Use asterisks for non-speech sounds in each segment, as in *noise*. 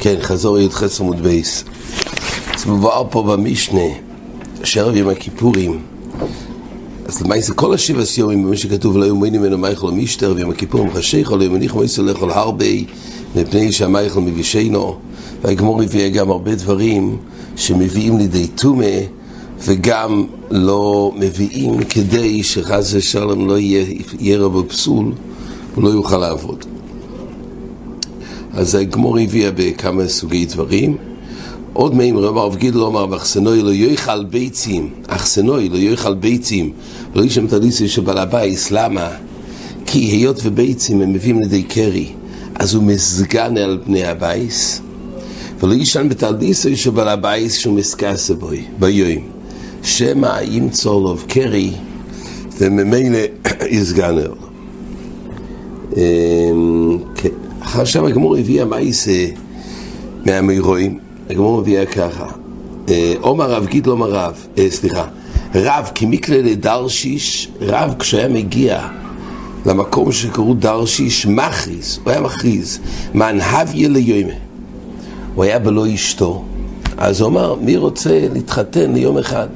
כן, חזור י"ח עמוד בייס. אז מבואר פה במשנה, שערב יום הכיפורים. אז למעשה כל השבע סיומים, במה שכתוב לא יומני ממנו מייכל ומשטר, ויום הכיפורים חשיך, לא יומניך מייסו לאכול הרבה, מפני שהמייכל מגישנו. והגמור הביא גם הרבה דברים שמביאים לידי טומא, וגם לא מביאים כדי שחס ושלום לא יהיה ירא בפסול, הוא לא יוכל לעבוד. אז הגמרא הביאה בכמה סוגי דברים. עוד רב הרב גידל אומר, אכסנאי לא יאכל ביצים, אכסנאי לא יאכל ביצים, לא יישן בטליתו של בעל הבית, למה? כי היות וביצים הם מביאים לידי קרי, אז הוא מסגן על פני הבית, ולא ישן בתליסי שבעל הבייס שהוא מסקסה בוי, ביום. שמא ימצוא לו קרי, וממילא *clears throat* יסגן לו. כן. עכשיו הגמור הביאה מייסה מהמירואים, הגמור הביאה ככה. עומר רב גיד לא רב, סליחה, רב כמיקלה לדרשיש, רב כשהיה מגיע למקום שקראו דרשיש, מכריז, הוא היה מכריז, מנהביה ליומה. הוא היה בלא אשתו, אז הוא אמר, מי רוצה להתחתן ליום אחד?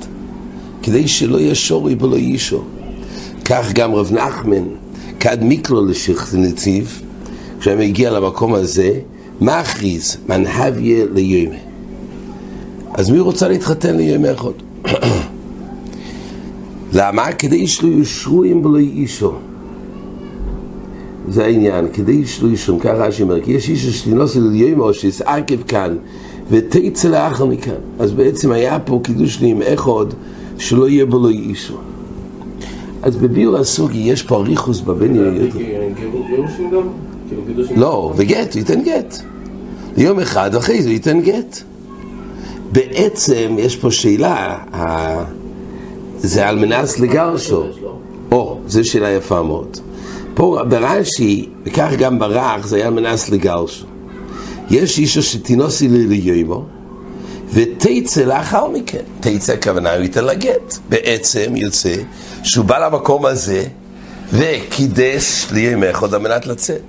כדי שלא יהיה שורי בלא אישו. כך גם רב נחמן, כד מיקלו לשכת נציב, כשהם הגיע למקום הזה, מכריז, מנהביה ליומה. אז מי רוצה להתחתן ליום אחד? *coughs* למה? כדי שלא יושרו אם בלא אישו. זה העניין, כדי שלא ישום, ככה רש"י אומר, כי יש איש שתינוס אל יום או שיסעקב כאן ותצא לאחר מכאן. אז בעצם היה פה קידוש לי עם אחד שלא יהיה בו לא אישו. אז בביור הסוגי יש פה אריכוס בבן יהודה. גירושים גם? לא, וגט, הוא ייתן גט. יום אחד אחרי זה הוא ייתן גט. בעצם יש פה שאלה, זה על מנס לגרשו. או, זו שאלה יפה מאוד. פה ברש"י, וכך גם ברח, זה היה על מנס לגרשו. יש אישו שתינוסי לי ליומו, ותצא לאחר מכן. תצא הכוונה, הוא ייתן לה גט. בעצם יוצא שהוא בא למקום הזה וקידש ליום אחד על מנת לצאת.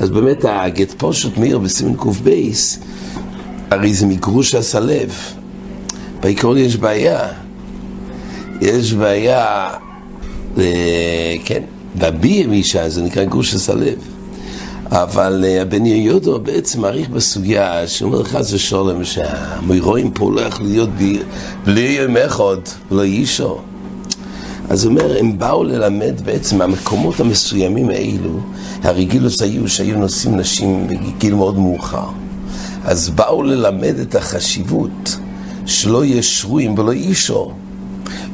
אז באמת הגט פושט מאיר בסימן קבייס, הרי זה מגרוש הסלב. בעיקרון יש בעיה. יש בעיה, כן, בבי מישה זה נקרא גרוש הסלב. אבל הבן יהודו בעצם מעריך בסוגיה שאומר חס ושלום שהמוירואים פה לא יכלו להיות בלי יום אחד ולא אישו. אז הוא אומר, הם באו ללמד בעצם מהמקומות המסוימים האלו, הרגילוס היו שהיו נושאים נשים בגיל מאוד מאוחר. אז באו ללמד את החשיבות שלא יהיה שרויים ולא אישו.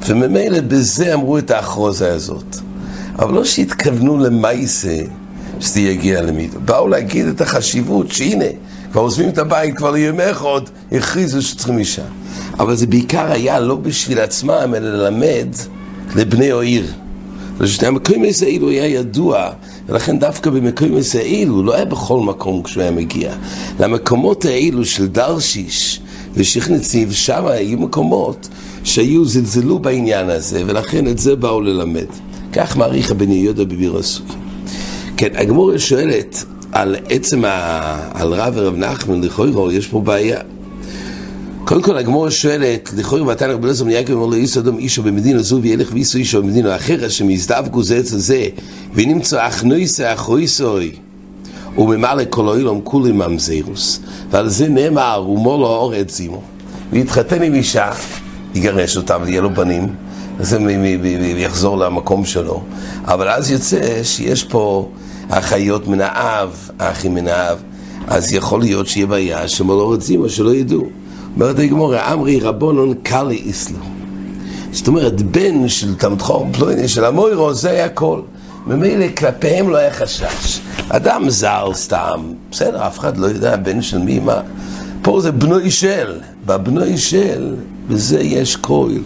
וממילא בזה אמרו את האחרוזה הזאת. אבל לא שהתכוונו למייסה שזה יגיע למידו. באו להגיד את החשיבות שהנה, כבר עוזבים את הבית, כבר לימי אחד, הכריזו שצריכים אישה. אבל זה בעיקר היה לא בשביל עצמם, אלא ללמד לבני העיר. ושני המקרים האלו היה ידוע, ולכן דווקא במקרים האלו, לא היה בכל מקום כשהוא היה מגיע. למקומות האלו של דרשיש ושכנציב, שם היו מקומות שהיו, זלזלו בעניין הזה, ולכן את זה באו ללמד. כך מעריך הבן יהודה בביר הסוגי. כן, הגמור שואלת על עצם, ה... על רב ורב נחמן, לכאורה, יש פה בעיה. קודם כל הגמור שואלת, לכאורה מתן רבי אלעזר בן יעקב אומר לו איש אדום אישו במדינה זו וילך ואיסו אישו במדינה אחרת שמזדווגו זה אצל זה ונמצא אחנויסה אחויסוי וממלא כל אוילום כולי ממזירוס ועל זה נאמר ומור לו אורת זימו. ויתחתן עם אישה יגרש אותה ויהיה לו בנים הוא יחזור למקום שלו. אבל אז יוצא שיש פה אחיות מן האב, אחים מן האב אז יכול להיות שיהיה בעיה שמולו רוצים או שלא ידעו אומרת הגמורה, אמרי רבונון קלי איסלו. זאת אומרת, בן של תלמוד חורם פלויני, של המוירו, זה היה הכל. ממילא כלפיהם לא היה חשש. אדם זר סתם, בסדר, אף אחד לא יודע בן של מי, מה. פה זה בנוי של, בבנוי של, בזה יש כהל.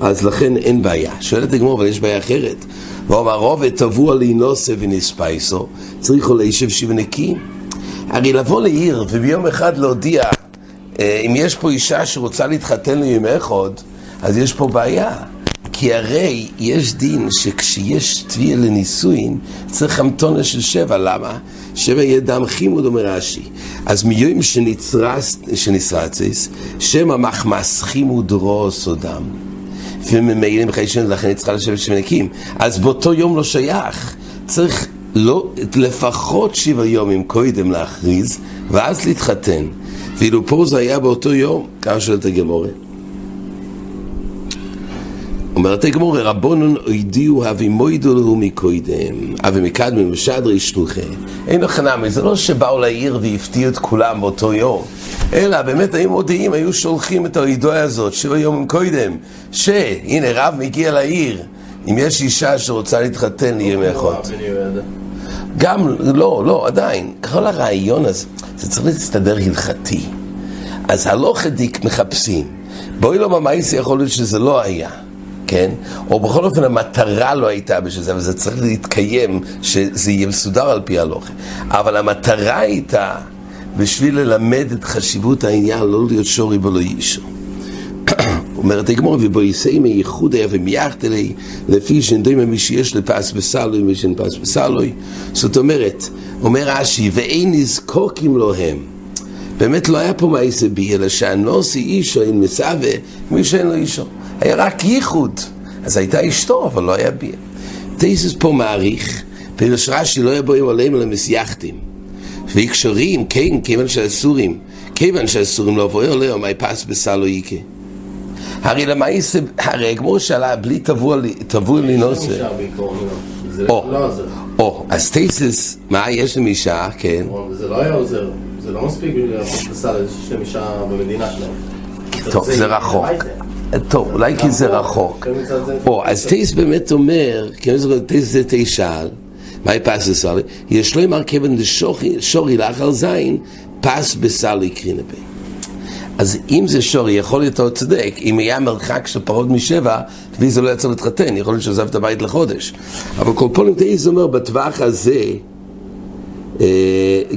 אז לכן אין בעיה. שואלת הגמור, אבל יש בעיה אחרת. ואומר, רובד תבוע להינוסה ונספייסו, צריכו לישב שבנקים. הרי לבוא לעיר וביום אחד להודיע אם יש פה אישה שרוצה להתחתן לימי אחד, אז יש פה בעיה. כי הרי יש דין שכשיש תביעה לנישואין צריך המתונה של שבע, למה? שבע יהיה דם חימוד, אומר רש"י. אז מיום שנשרצס, שם המחמס חימוד רוס או דם. וממילא מחיישן, לכן היא צריכה לשבת שמנקים. אז באותו יום לא שייך. צריך לא, לפחות שבע יומים קודם להכריז, ואז להתחתן. ואילו פה זה היה באותו יום, כמה שואלת הגמורה. אומרת הגמורה, רבונון אוידיו הבי מוידו לו מקוידם, אבי מקדמים ושדרי שלוחי. אין לך נמי, זה לא שבאו לעיר והפתיעו את כולם באותו יום, אלא באמת היו מודיעים, היו שולחים את האוידוי הזאת שבע יום קודם, שהנה רב מגיע לעיר, אם יש אישה שרוצה להתחתן לימי אחות. גם, לא, לא, עדיין, כל הרעיון הזה, זה צריך להסתדר הלכתי. אז הלוך הדיק מחפשים. בואי לא ממייסי יכול להיות שזה לא היה. כן? או בכל אופן המטרה לא הייתה בשביל זה, אבל זה צריך להתקיים, שזה יהיה מסודר על פי הלוכה. אבל המטרה הייתה בשביל ללמד את חשיבות העניין, לא להיות שורי ולא אישו. *coughs* אומרת הגמור, היה ומייחדלי, לפי שנדומה מי שיש לפס בסלוי, מי שאין פס בסלוי. זאת אומרת, אומר רש"י, ואין נזקוקים לו הם. באמת לא היה פה מעשה בי, אלא שהנוסי אישו אין מסווה, מי שאין לו אישו. היה רק ייחוד. אז הייתה אשתו, אבל לא היה ביה. תייסס פה מעריך, פירוש רש"י לא יבואו עליהם אלא מסייחתים. ויקשרים, כן, כיוון שהסורים, כיוון שהסורים לא עברו עליהם, מי פס בסלו איקה. הרי למעשה, הרי הגמור שאלה, בלי תבוע לי נוסע. או, אז תייסס, מה יש להם אישה, כן. זה לא היה עוזר, זה לא מספיק בסל, יש להם אישה במדינה שלהם. טוב, זה רחוק. טוב, אולי כי זה רחוק. או, אז טייס באמת אומר, טייס זה תשאל, מהי פס בסלי? יש לו אמר כיוון דשורי לאחר זין, פס בסלי קרינבי. אז אם זה שורי, יכול להיות עוד צודק, אם היה מרחק של פחות משבע, וזה לא יצא להתחתן, יכול להיות שעזב את הבית לחודש. אבל פעם טייס אומר, בטווח הזה,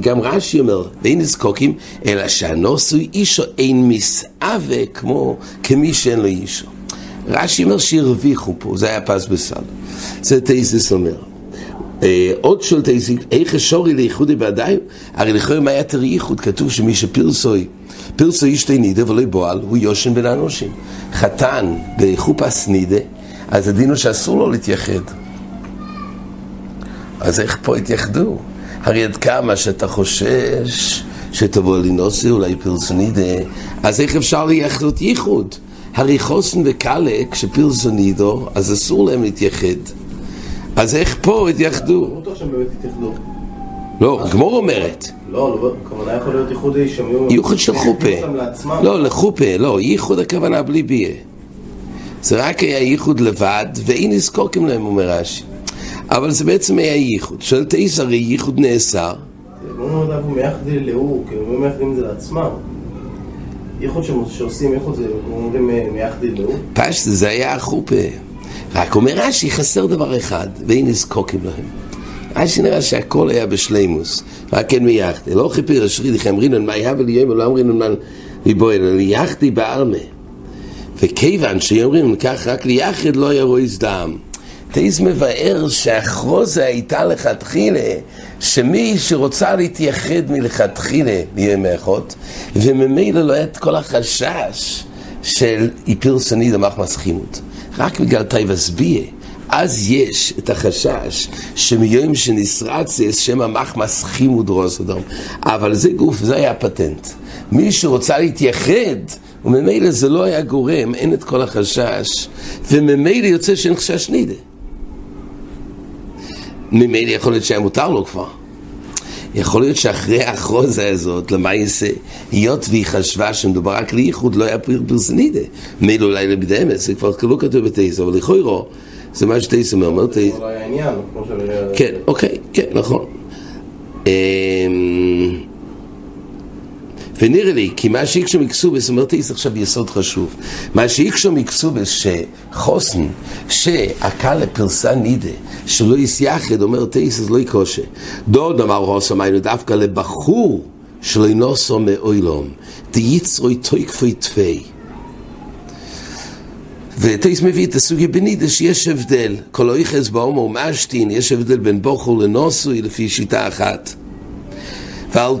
גם רש"י אומר, ואין נזקוקים, אלא שהנוסוי אישו אין מסעווה כמו כמי שאין לו אישו. רש"י אומר שהרוויחו פה, זה היה פס בסל. זה תייסס אומר. אה, עוד שואל תייסס, איך אשורי לייחודי בעדיו? הרי לכאורה מה היה תרי ייחוד? כתוב שמי שפרסוי, פרסוי אישתי נידה ולא בועל, הוא יושן בין האנושים. חתן בחופס נידה, אז הדין הוא שאסור לו להתייחד. אז איך פה התייחדו? הרי עד כמה שאתה חושש שתבוא לנוסי, אולי פרסונידה, אז איך אפשר לייחד ייחוד? הרי חוסן וקאלה, כשפרסונידו, אז אסור להם להתייחד. אז איך פה התייחדו? לא בטוח שהם באמת התייחדו. לא, גמור אומרת. לא, לא הכוונה יכול להיות ייחוד שישמעו... ייחוד של חופה. לא, לחופה, לא, ייחוד הכוונה בלי ביה. זה רק היה ייחוד לבד, ואין נזקוקים להם, אומר רש"י. אבל זה בעצם היה ייחוד. שואל תאיס הרי ייחוד נאסר. בוא נאמר דווקא מייחדים להוא, כאילו הם מייחדים את זה לעצמם. ייחוד שעושים ייחוד זה, אומרים מייחדים להוא. פשט, זה היה החופה. רק אומר רש"י, חסר דבר אחד, ואין נזקוקים להם. רש"י נראה שהכל היה בשלימוס, רק כן מייחדי. לא חיפיר אשרידיכם, אמרינן מה יהווה לי יום, ולא אמרינן מה ריבוי, אלא ליחדי בעלמה. וכיוון שאומרים כך רק ליחד לא יראו הזדעם. טייס מבאר שהחרוזה הייתה לכתחילה שמי שרוצה להתייחד מלכתחילה יהיה מאחות וממילא לא היה את כל החשש של איפיר סוני למחמס חימות רק בגלל טייבס ביה אז יש את החשש שמיום שנשרצס שם המחמס חימוד רוס אדום. אבל זה גוף, זה היה הפטנט. מי שרוצה להתייחד וממילא זה לא היה גורם, אין את כל החשש וממילא יוצא שאין חשש נידה ממילא יכול להיות שהיה מותר לו כבר. יכול להיות שאחרי החוזה הזאת, למעשה, היות והיא חשבה שמדובר רק לייחוד, לא היה פרסנידה. מילא אולי לבדמת, זה כבר לא כתוב בתייס, אבל לכוירו, זה מה שטייס אומר. זה לא היה עניין, כמו ש... כן, אוקיי, כן, נכון. ונראה לי, כי מה שיקשו מקסובס, אומר תייס עכשיו יסוד חשוב, מה שיקשו מקסובס שחוסן, שהקל לפרסה נידה, שלא יסייחד, אומר תייס, אז לא יקושה. דוד אמר הוסם, היינו דווקא לבחור שלא ינוסו מאוילום, דייצרוי תוי כפוי תפי. וטייס מביא את הסוגיה בנידה שיש הבדל, כל אויכס באומו ומשתין, יש הבדל בין בוכו לנוסוי לפי שיטה אחת. ועל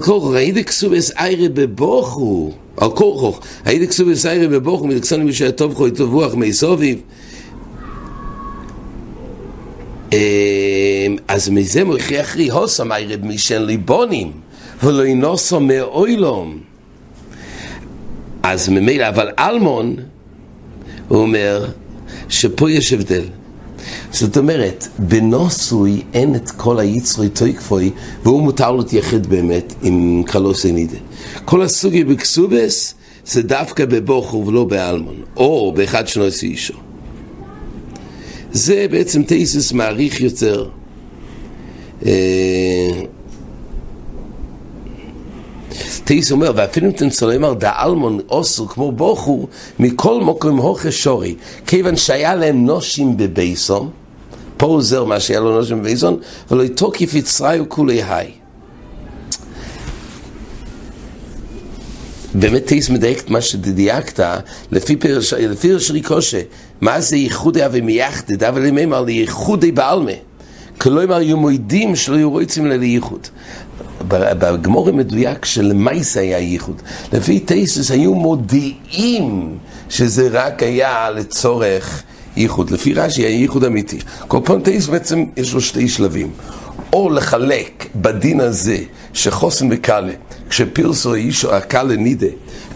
כורחו, היידה כסובס איירה בבוכו, על כורחו, היידה כסובס איירה בבוכו, מלכסונים בשביל טוב חוי טוב רוח מי סוביב. אז מזה מוכיח רי הוסם איירה משל ליבונים, ולא ינוסו מאוילום. אז ממילא, אבל אלמון, הוא אומר שפה יש הבדל. זאת אומרת, בנוסוי אין את כל היצרי תויקפוי, והוא מותר לו תייחד באמת עם קלוסי נידה. כל הסוגי בקסובס זה דווקא בבוכו ולא באלמון, או באחד שנוסי אישו. זה בעצם תייסס מעריך יותר. אה, טייס אומר, ואפילו אם תנסו לומר דאלמון אוסו כמו בוכו, מכל מוקרים הוכה שורי, כיוון שהיה להם נושים בבייסון, פה עוזר מה שהיה לו נושים בבייסון, ולא יתוקף יצריו כולי היי. באמת טייס מדייק מה שדייקת, לפי פרש, רשרי קושה, מה זה ייחודי אבי מייחדד, אבל אם אמר לי ייחודי בעלמה. כלומר, יהיו מועדים שלא יהיו רוצים לייחוד. בגמור מדויק שלמייס היה ייחוד. לפי טייסס היו מודיעים שזה רק היה לצורך ייחוד. לפי רש"י היה ייחוד אמיתי. כל פעם טייס בעצם יש לו שתי שלבים. או לחלק בדין הזה שחוסן וקאלה, כשפירסו אישו הקאלה נידה,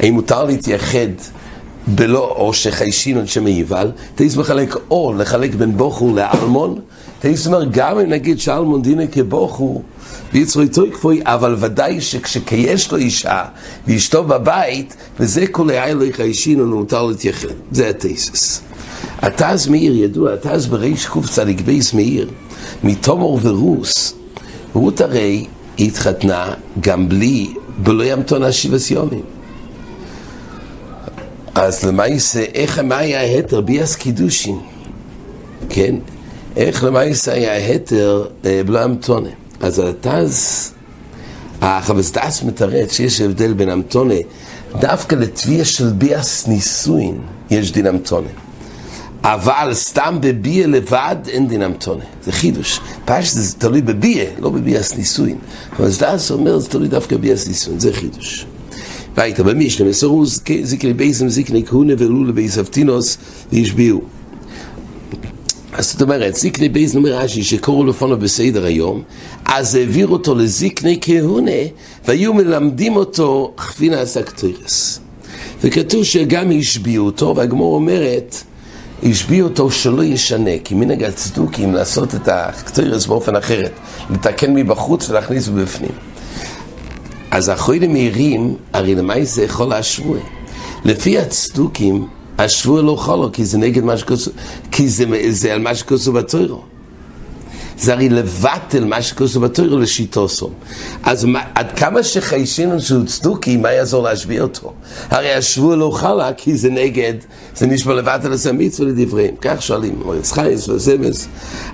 האם מותר להתייחד בלא, על שם היבל, טייס מחלק או לחלק בין בוכו לאלמון, טייס אומר גם אם נגיד שאלמון דינה כבוכו, ויצרו איתו כפוי, אבל ודאי שכשיש לו אישה ואשתו בבית, וזה כל היה לו חיישין הוא מותר להתייחד. זה הטייסס. התז מאיר ידוע, התז בריש צדיק בייס מאיר, מתומור ורוס, רות הרי התחתנה גם בלי, בלא ימתון שבע סיומים. אז למעשה, איך, מה היה ההתר ביאס קידושין? כן? איך למעשה היה ההתר אה, בלא ימתונה? אז התז, החבצדס מתרץ שיש הבדל בין אמתונה, דווקא לתביעה של ביאס נישואין יש דין אמתונה. אבל סתם בביאה לבד אין דין המתנה. זה חידוש. פשט זה תלוי בביאה, לא בביאת נישואין. אבל זדס אומר זה תלוי דווקא בביאת נישואין, זה חידוש. והייתה במשנה, מסרוהו זקני בית דין לזקני כהונה והעלוהו לבית אבטינס והשביעוהו. אז זאת אומרת, זקני בית דין אמר רש"י שקראו לפניו בסדר היום, אז העביר אותו לזקני כהונה, והיו מלמדים אותו חפינת הקטורת. וכתוב שגם השביעו אותו, והגמור אומרת, השביעו אותו שלא ישנה, כי מנהג הצדוקים לעשות את הקטוירס באופן אחרת, לתקן מבחוץ ולהכניס מבפנים. אז החוידים מהירים, הרי למה זה יכול להשבוע? לפי הצדוקים, השבוע לא חולו, כי זה נגד מה שכוסו, כי זה, זה על מה שכוסו בתוירו. זה הרי לבטל מה שכוסו בתוירו לשיטוסו. אז מה, עד כמה שחיישינו שהוא צדוקי, מה יעזור להשביע אותו? הרי השבוע לא חלה, כי זה נגד, זה נשמע לבטל את המצווה לדבריהם. כך שואלים, מורץ חייס וזמס.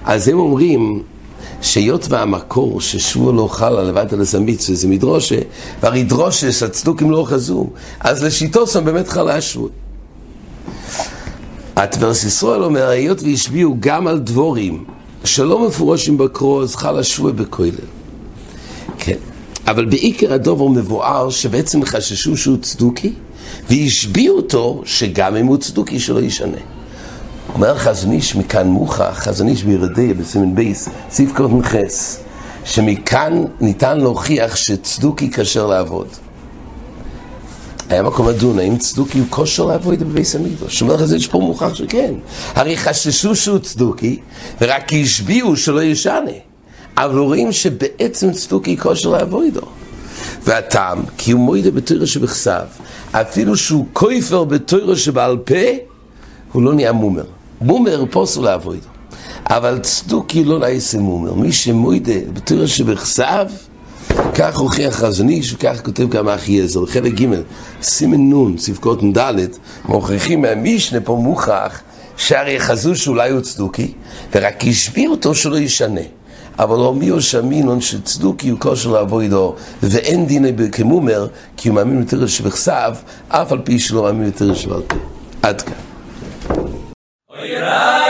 אז הם אומרים, שהיות והמקור ששבוע לא חל על לבד על הסמיץ זה מדרושה, והרי דרושה שהצדוקים לא חזו, אז לשיטוסם באמת חלה השבוע. הטברס ישראל אומר, היות והשביעו גם על דבורים שלא מפורשים בקרו, אז חל השבוע בכולל. כן, אבל בעיקר הדובר מבואר שבעצם חששו שהוא צדוקי, והשביעו אותו שגם אם הוא צדוקי שלא ישנה. אומר חזון איש מכאן מוכח, חזון איש בירדיה בסימן בייס, סעיף חס, שמכאן ניתן להוכיח שצדוקי כשר לעבוד. היה מקום לדון, האם צדוקי הוא כושר לעבוד בבייס המקדוש? אומר חזון איש פה מוכח שכן. הרי חששו שהוא צדוקי, ורק השביעו שלא ישנה. אבל רואים שבעצם צדוקי כושר לעבודו. והטעם, כי הוא מוידה בתוירה שבכסף, אפילו שהוא כויפר בתוירה שבעל פה, הוא לא נהיה מומר. מומר פוסו לעבוד. אבל צדוקי לא נעשה מומר. מי שמוידה בתור שבכסב, כך הוכיח חזון וכך כותב גם אחי עזר. חלק ג' סימן נון, צבקות נ"ד, מוכיחים מהמשנה פה מוכח שהרי חזו שאולי הוא צדוקי, ורק השביע אותו שלא ישנה. אבל לא מי הוא שמינון שצדוקי הוא כושר לעבודו, ואין דיני כמומר, כי הוא מאמין יותר שבכסב, אף על פי שלא מאמין יותר שבעל פה. עד כאן. Oirá!